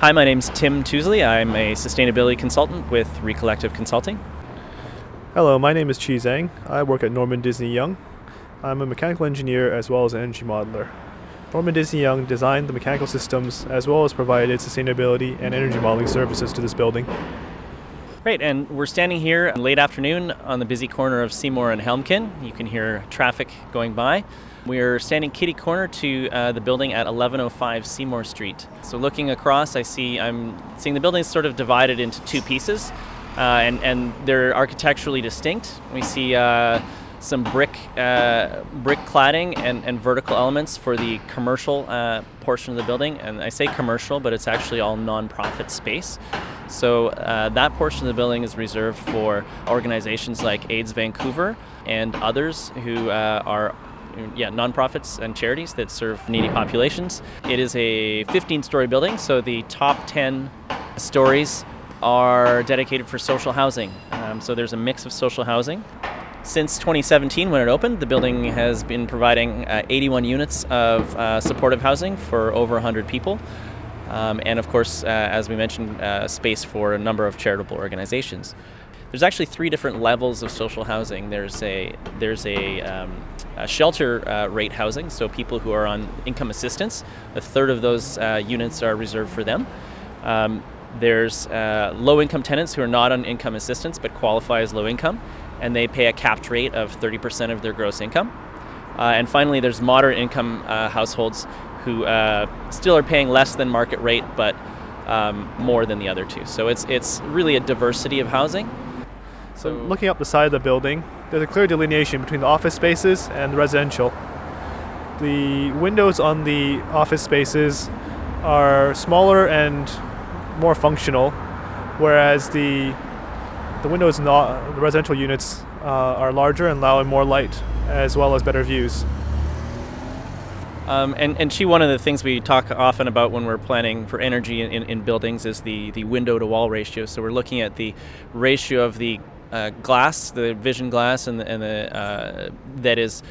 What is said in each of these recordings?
Hi, my name's Tim Tousley. I'm a sustainability consultant with Recollective Consulting. Hello, my name is Chi Zhang. I work at Norman Disney Young. I'm a mechanical engineer as well as an energy modeler. Norman Disney Young designed the mechanical systems as well as provided sustainability and energy modeling services to this building. Great, and we're standing here late afternoon on the busy corner of Seymour and Helmcken. You can hear traffic going by. We're standing kitty corner to uh, the building at 1105 Seymour Street. So looking across, I see I'm seeing the building sort of divided into two pieces, uh, and and they're architecturally distinct. We see. Uh, some brick uh, brick cladding and, and vertical elements for the commercial uh, portion of the building. And I say commercial, but it's actually all nonprofit space. So uh, that portion of the building is reserved for organizations like AIDS Vancouver and others who uh, are yeah, nonprofits and charities that serve needy populations. It is a 15 story building, so the top 10 stories are dedicated for social housing. Um, so there's a mix of social housing. Since 2017, when it opened, the building has been providing uh, 81 units of uh, supportive housing for over 100 people. Um, and of course, uh, as we mentioned, uh, space for a number of charitable organizations. There's actually three different levels of social housing. There's a there's a, um, a shelter uh, rate housing, so people who are on income assistance. A third of those uh, units are reserved for them. Um, there's uh, low income tenants who are not on income assistance but qualify as low income, and they pay a capped rate of 30% of their gross income. Uh, and finally, there's moderate income uh, households who uh, still are paying less than market rate but um, more than the other two. So it's it's really a diversity of housing. So, looking up the side of the building, there's a clear delineation between the office spaces and the residential. The windows on the office spaces are smaller and more functional, whereas the the windows in the, the residential units uh, are larger and allow more light as well as better views. Um, and, and Chi, one of the things we talk often about when we're planning for energy in, in buildings is the, the window to wall ratio. So we're looking at the ratio of the uh, glass, the vision glass, and the, and the uh, that is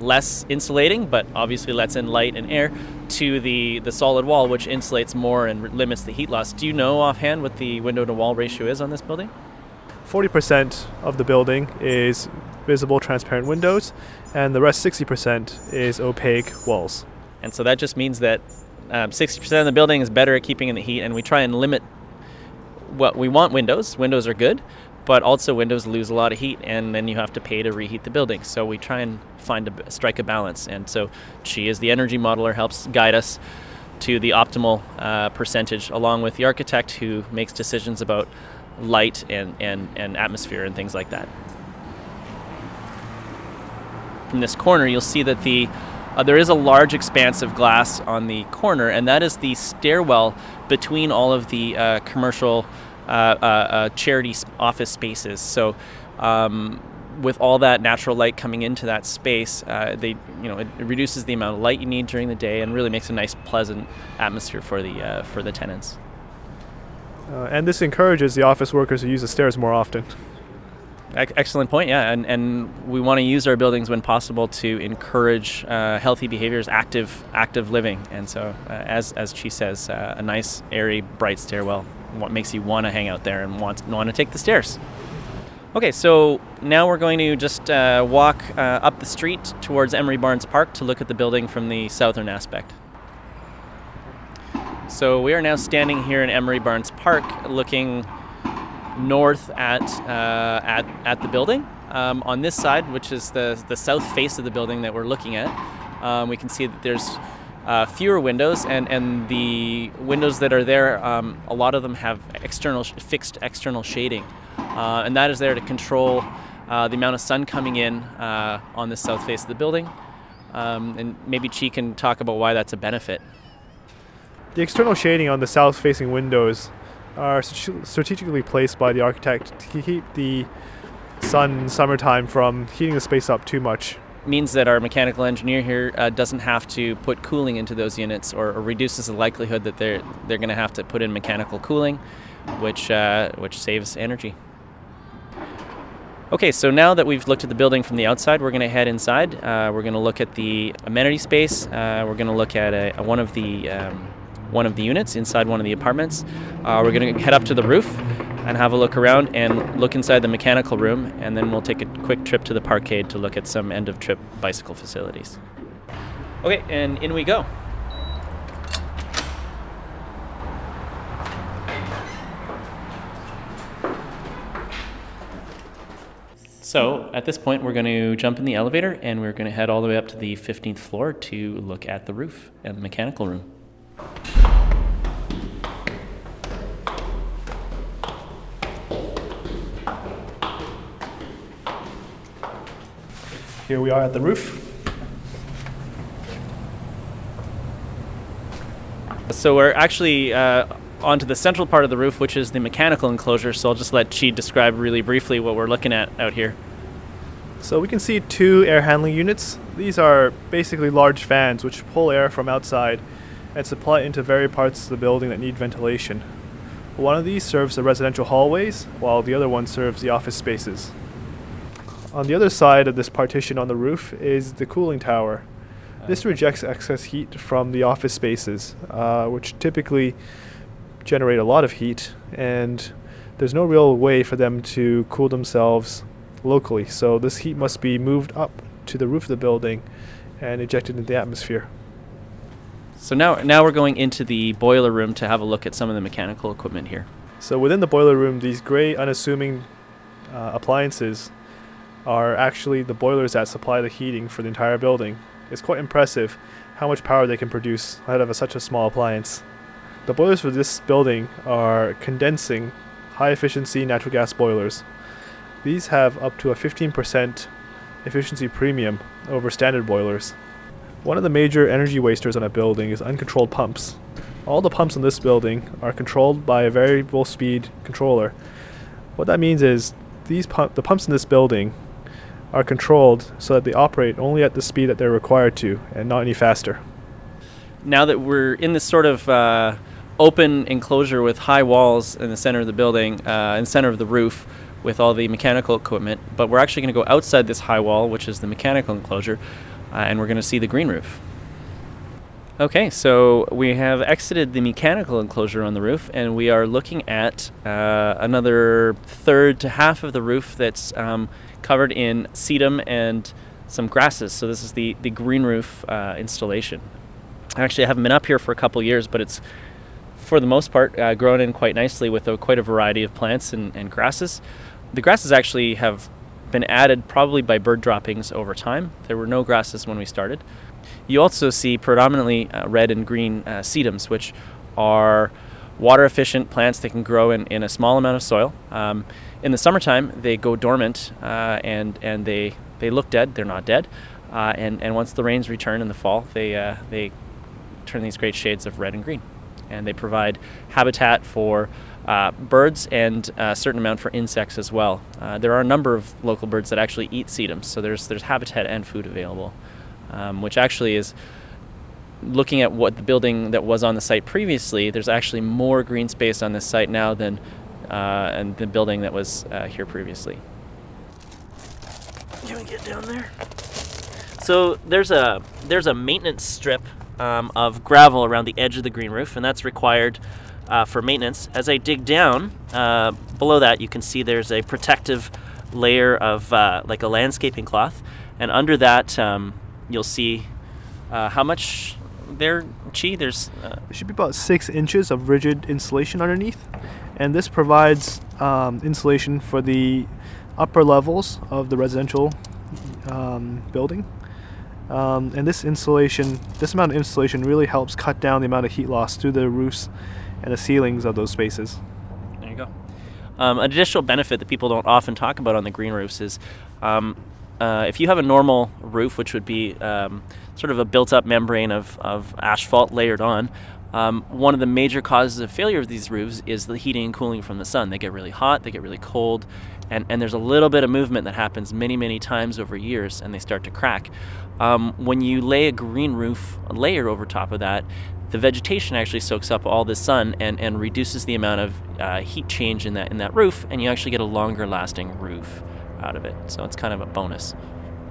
less insulating, but obviously lets in light and air, to the, the solid wall, which insulates more and limits the heat loss. Do you know offhand what the window to wall ratio is on this building? 40% of the building is visible transparent windows, and the rest 60% is opaque walls. And so that just means that um, 60% of the building is better at keeping in the heat, and we try and limit what we want windows. Windows are good, but also windows lose a lot of heat and then you have to pay to reheat the building. So we try and find a strike a balance and so she as the energy modeler helps guide us to the optimal uh, percentage along with the architect who makes decisions about light and, and, and atmosphere and things like that. From this corner you'll see that the uh, there is a large expanse of glass on the corner and that is the stairwell between all of the uh, commercial charity office spaces. So. Um, with all that natural light coming into that space, uh, they you know it, it, reduces the amount of light you need during the day and really makes a nice, pleasant atmosphere for the uh, for the tenants. Uh, and this encourages the office workers to use the stairs more often. Excellent point. Yeah, and and we want to use our buildings when possible to encourage healthy behaviors, active active living. And so, as as she says, a nice, airy, bright stairwell what makes you want to hang out there and want, want to take the stairs. Okay, so now we're going to just uh, walk uh, up the street towards Emery Barnes Park to look at the building from the southern aspect. So we are now standing here in Emery Barnes Park looking north at, uh, at, at the building. Um, on this side, which is the, the south face of the building that we're looking at, um, we can see that there's uh, fewer windows, and, and the windows that are there, um, a lot of them have external fixed external shading, uh, and that is there to control uh, the amount of sun coming in uh, on the south face of the building. Um, and maybe Chi can talk about why that's a benefit. The external shading on the south-facing windows are strategically placed by the architect to keep the sun in summertime from heating the space up too much means that our mechanical engineer here uh, doesn't have to put cooling into those units or, or reduces the likelihood that they're they're going to have to put in mechanical cooling, which uh, which saves energy. Okay, so now that we've looked at the building from the outside, we're going to head inside. Uh, we're going to look at the amenity space. Uh, we're going to look at a, a one of the um, one of the units inside one of the apartments. Uh, we're going to head up to the roof and have a look around and look inside the mechanical room, and then we'll take a quick trip to the parkade to look at some end of trip bicycle facilities. Okay, and in we go. So at this point, we're going to jump in the elevator and we're going to head all the way up to the 15th floor to look at the roof and the mechanical room. Here we are at the roof. So we're actually uh, onto the central part of the roof, which is the mechanical enclosure. So I'll just let Chi describe really briefly what we're looking at out here. So we can see two air handling units. These are basically large fans which pull air from outside and supply it into various parts of the building that need ventilation. One of these serves the residential hallways, while the other one serves the office spaces. On the other side of this partition on the roof is the cooling tower. This rejects excess heat from the office spaces, uh, which typically generate a lot of heat, and there's no real way for them to cool themselves locally. So this heat must be moved up to the roof of the building and ejected into the atmosphere. So now, now we're going into the boiler room to have a look at some of the mechanical equipment here. So within the boiler room, these gray, unassuming uh, appliances are actually the boilers that supply the heating for the entire building. It's quite impressive how much power they can produce out of a, such a small appliance. The boilers for this building are condensing high efficiency natural gas boilers. These have up to a 15% efficiency premium over standard boilers. One of the major energy wasters on a building is uncontrolled pumps. All the pumps in this building are controlled by a variable speed controller. What that means is these pump, the pumps in this building are controlled so that they operate only at the speed that they're required to and not any faster. Now that we're in this sort of uh, open enclosure with high walls in the center of the building, uh, in the center of the roof, with all the mechanical equipment. But we're actually going to go outside this high wall, which is the mechanical enclosure, uh, and we're going to see the green roof. Okay, so we have exited the mechanical enclosure on the roof, and we are looking at uh, another third to half of the roof that's um, covered in sedum and some grasses. So this is the the green roof uh, installation. Actually, I haven't been up here for a couple years, but it's for the most part uh, grown in quite nicely with a, quite a variety of plants and, and grasses. The grasses actually have been added probably by bird droppings over time. There were no grasses when we started. You also see predominantly uh, red and green uh, sedums, which are water efficient plants that can grow in, in a small amount of soil. Um, in the summertime, they go dormant uh, and, and they, they look dead. They're not dead. Uh, and, and once the rains return in the fall, they, uh, they turn these great shades of red and green. And they provide habitat for uh, birds and a certain amount for insects as well. Uh, there are a number of local birds that actually eat sedums, so there's there's habitat and food available, um, which actually is looking at what the building that was on the site previously. There's actually more green space on this site now than uh, and the building that was uh, here previously. Can we get down there? So there's a there's a maintenance strip um, of gravel around the edge of the green roof, and that's required uh, for maintenance. As I dig down, uh, below that you can see there's a protective layer of uh, like a landscaping cloth, and under that um, you'll see uh, how much there, Chi. There's uh, it should be about six inches of rigid insulation underneath, and this provides um, insulation for the upper levels of the residential um, building. Um, and this insulation, this amount of insulation really helps cut down the amount of heat loss through the roofs and the ceilings of those spaces. There you go. Um, an additional benefit that people don't often talk about on the green roofs is um, uh, if you have a normal roof, which would be um, sort of a built up membrane of, of asphalt layered on, um, one of the major causes of failure of these roofs is the heating and cooling from the sun. They get really hot, they get really cold, and, and there's a little bit of movement that happens many, many times over years, and they start to crack. Um, when you lay a green roof layer over top of that, the vegetation actually soaks up all the sun and, and reduces the amount of uh, heat change in that in that roof, and you actually get a longer lasting roof out of it. So it's kind of a bonus.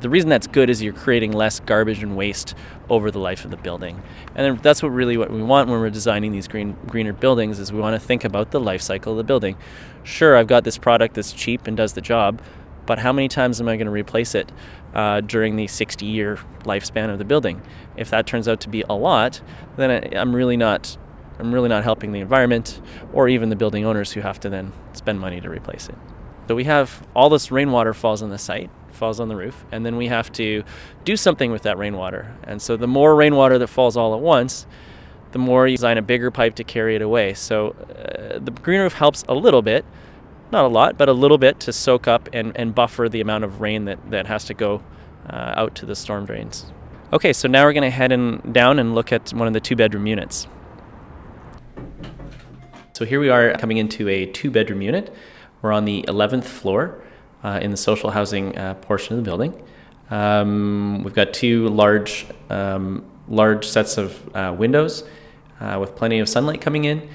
The reason that's good is you're creating less garbage and waste over the life of the building. And that's what really what we want when we're designing these green greener buildings is we want to think about the life cycle of the building. Sure, I've got this product that's cheap and does the job, but how many times am I going to replace it uh, during the 60 year lifespan of the building? If that turns out to be a lot, then I, I'm really not I'm really not helping the environment or even the building owners who have to then spend money to replace it. So we have all this rainwater falls on the site, falls on the roof, and then we have to do something with that rainwater. And so the more rainwater that falls all at once, the more you design a bigger pipe to carry it away. So uh, the green roof helps a little bit, not a lot, but a little bit to soak up and, and buffer the amount of rain that, that has to go uh, out to the storm drains. Okay, so now we're going to head in, down and look at one of the two bedroom units. So here we are coming into a two bedroom unit. We're on the 11th floor uh, in the social housing uh, portion of the building. Um, we've got two large, um, large sets of uh, windows uh, with plenty of sunlight coming in.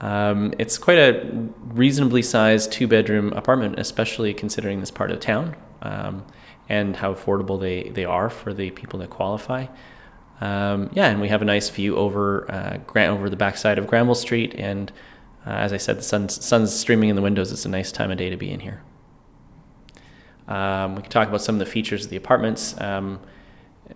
Um, it's quite a reasonably sized two bedroom apartment, especially considering this part of town um, and how affordable they, they are for the people that qualify. Um, yeah, and we have a nice view over uh, over the backside of Granville Street, and uh, as I said, the sun's, sun's streaming in the windows. It's a nice time of day to be in here. Um, we can talk about some of the features of the apartments. Um,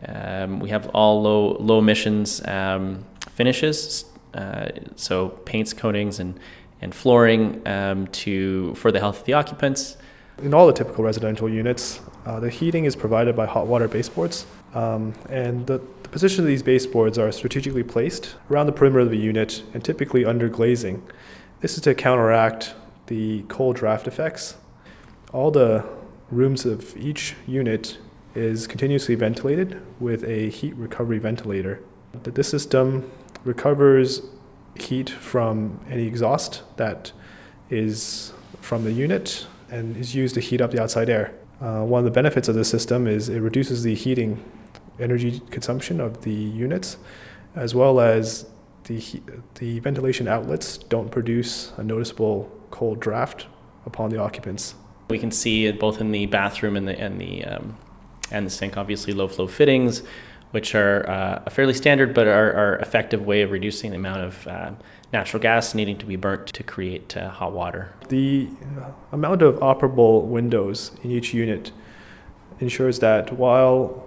um we have all low low emissions um, finishes, uh, so paints, coatings, and and flooring um, to for the health of the occupants. In all the typical residential units, uh, the heating is provided by hot water baseboards, um, and the, the position of these baseboards are strategically placed around the perimeter of the unit and typically under glazing. This is to counteract the cold draft effects. All the rooms of each unit is continuously ventilated with a heat recovery ventilator. This system recovers heat from any exhaust that is from the unit and is used to heat up the outside air. Uh, one of the benefits of this system is it reduces the heating energy consumption of the units, as well as the, the ventilation outlets don't produce a noticeable cold draft upon the occupants. We can see it both in the bathroom and the and the um, and the sink. Obviously, low flow fittings, which are uh, a fairly standard but are, are effective way of reducing the amount of uh, natural gas needing to be burnt to create uh, hot water. The amount of operable windows in each unit ensures that while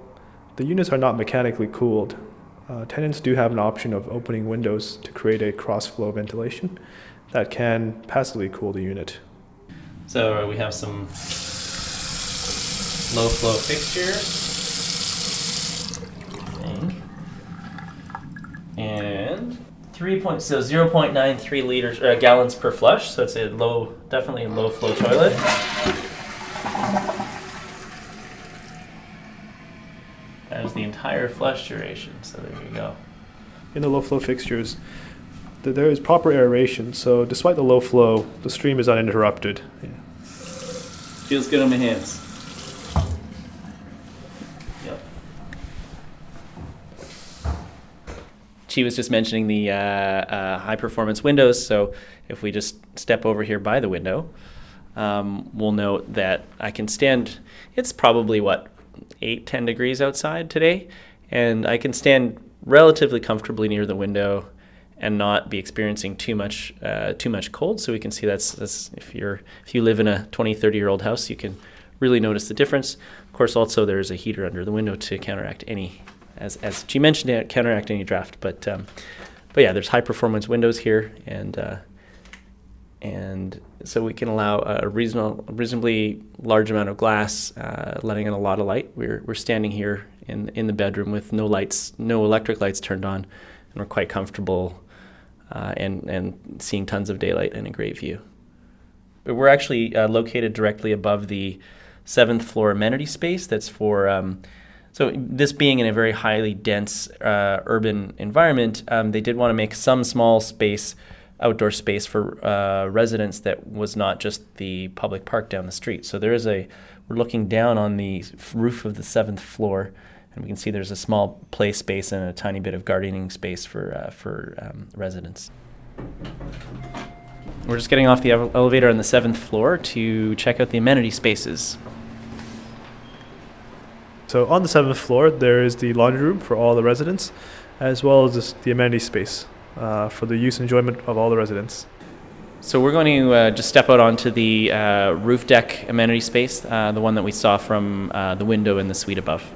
the units are not mechanically cooled, uh, tenants do have an option of opening windows to create a cross flow ventilation that can passively cool the unit. So we have some low flow fixtures. And three point so zero point nine three liters uh, gallons per flush. So it's a low, definitely a low flow toilet. That is the entire flush duration. So there you go. In the low flow fixtures, there is proper aeration. So despite the low flow, the stream is uninterrupted. Yeah. Feels good on my hands. Yep. She was just mentioning the uh, uh, high performance windows. So if we just step over here by the window, um, we'll note that I can stand. It's probably what eight, 10 degrees outside today, and I can stand relatively comfortably near the window and not be experiencing too much uh, too much cold. So we can see that's, that's if you're if you live in a 20, 30 year old house, you can really notice the difference. Of course, also there's a heater under the window to counteract any, as as she mentioned, counteract any draft. But um, but yeah, there's high performance windows here, and uh, and so we can allow a reasonable, reasonably large amount of glass, uh, letting in a lot of light. We're, we're standing here in, in the bedroom with no lights, no electric lights turned on, and we're quite comfortable uh, and, and seeing tons of daylight and a great view. We're actually uh, located directly above the seventh floor amenity space that's for um, so this being in a very highly dense uh, urban environment, um, they did want to make some small space outdoor space for uh, residents that was not just the public park down the street. So there is a, we're looking down on the roof of the seventh floor, and we can see there's a small play space and a tiny bit of gardening space for, uh, for um, residents. We're just getting off the elevator on the seventh floor to check out the amenity spaces. So on the seventh floor, there is the laundry room for all the residents, as well as the amenity space uh, for the use and enjoyment of all the residents. So we're going to uh, just step out onto the uh, roof deck amenity space, uh, the one that we saw from uh, the window in the suite above.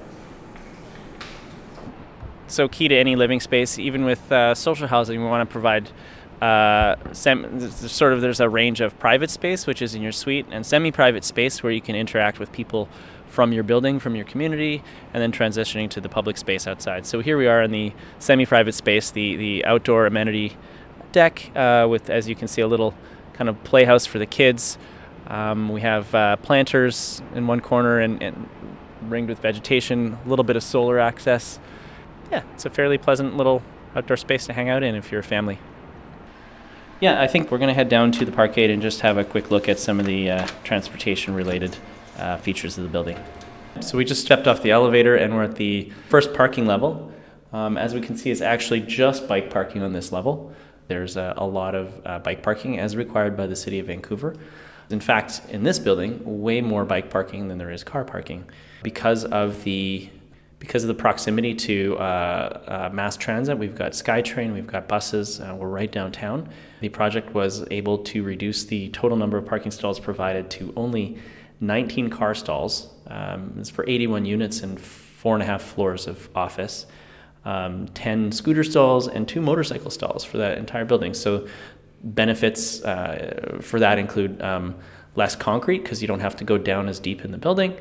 So key to any living space, even with uh, social housing, we want to provide uh, sem- sort of there's a range of private space, which is in your suite, and semi-private space where you can interact with people from your building, from your community, and then transitioning to the public space outside. So here we are in the semi-private space, the the outdoor amenity deck uh, with, as you can see, a little kind of playhouse for the kids. Um, we have uh, planters in one corner and, and, ringed with vegetation, a little bit of solar access. Yeah, it's a fairly pleasant little outdoor space to hang out in if you're a family. Yeah, I think we're going to head down to the parkade and just have a quick look at some of the uh, transportation related uh, features of the building. So we just stepped off the elevator and we're at the first parking level. Um, as we can see, it's actually just bike parking on this level. There's a, a lot of uh, bike parking as required by the City of Vancouver. In fact, in this building, way more bike parking than there is car parking because of the because of the proximity to uh, uh, mass transit. We've got SkyTrain, we've got buses. Uh, we're right downtown. The project was able to reduce the total number of parking stalls provided to only 19 car stalls. Um, it's for 81 units and four and a half floors of office um, 10 scooter stalls, and two motorcycle stalls for that entire building. So, benefits uh, for that include um, less concrete because you don't have to go down as deep in the building,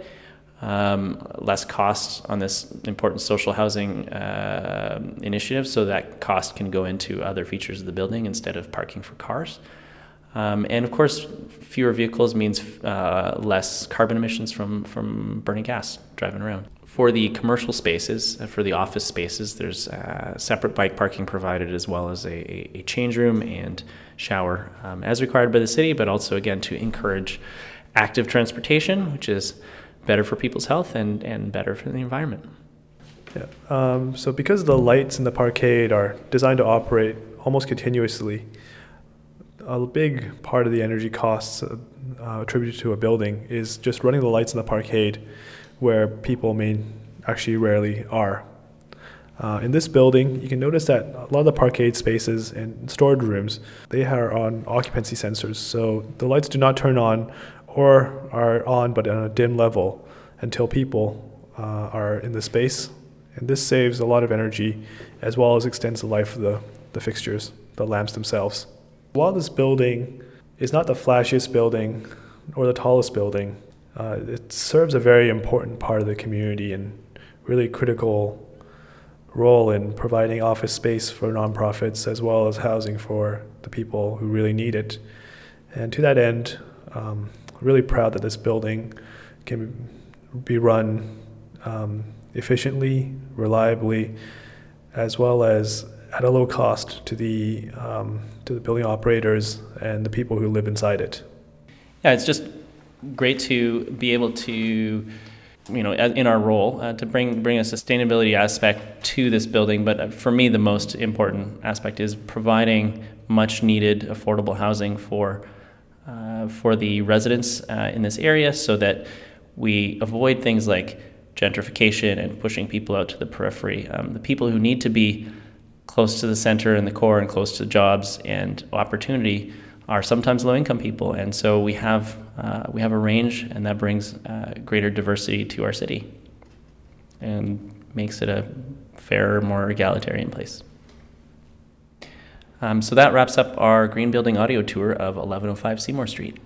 um, less costs on this important social housing uh, initiative, so that cost can go into other features of the building instead of parking for cars. Um, and of course, fewer vehicles means uh, less carbon emissions from, from burning gas driving around. For the commercial spaces, uh, for the office spaces, there's uh, separate bike parking provided as well as a, a change room and shower um, as required by the city, but also again to encourage active transportation, which is better for people's health and, and better for the environment. Yeah. Um, so because the lights in the parkade are designed to operate almost continuously, a big part of the energy costs uh, attributed to a building is just running the lights in the parkade where people may actually rarely are. Uh, in this building, you can notice that a lot of the parkade spaces and storage rooms, they are on occupancy sensors. So the lights do not turn on or are on but on a dim level until people uh, are in the space. And this saves a lot of energy as well as extends the life of the, the fixtures, the lamps themselves. While this building is not the flashiest building or the tallest building, uh, it serves a very important part of the community and really critical role in providing office space for nonprofits as well as housing for the people who really need it. And to that end, um, really proud that this building can be run um, efficiently, reliably, as well as at a low cost to the um, to the building operators and the people who live inside it. Yeah, it's just great to be able to, you know, in our role, uh, to bring bring a sustainability aspect to this building. But uh, for me, the most important aspect is providing much needed affordable housing for uh, for the residents uh, in this area, so that we avoid things like gentrification and pushing people out to the periphery. Um, the people who need to be close to the center and the core and close to jobs and opportunity are sometimes low income people, and so we have uh, we have a range, and that brings uh, greater diversity to our city, and makes it a fairer, more egalitarian place. Um, so that wraps up our green building audio tour of 1105 Seymour Street.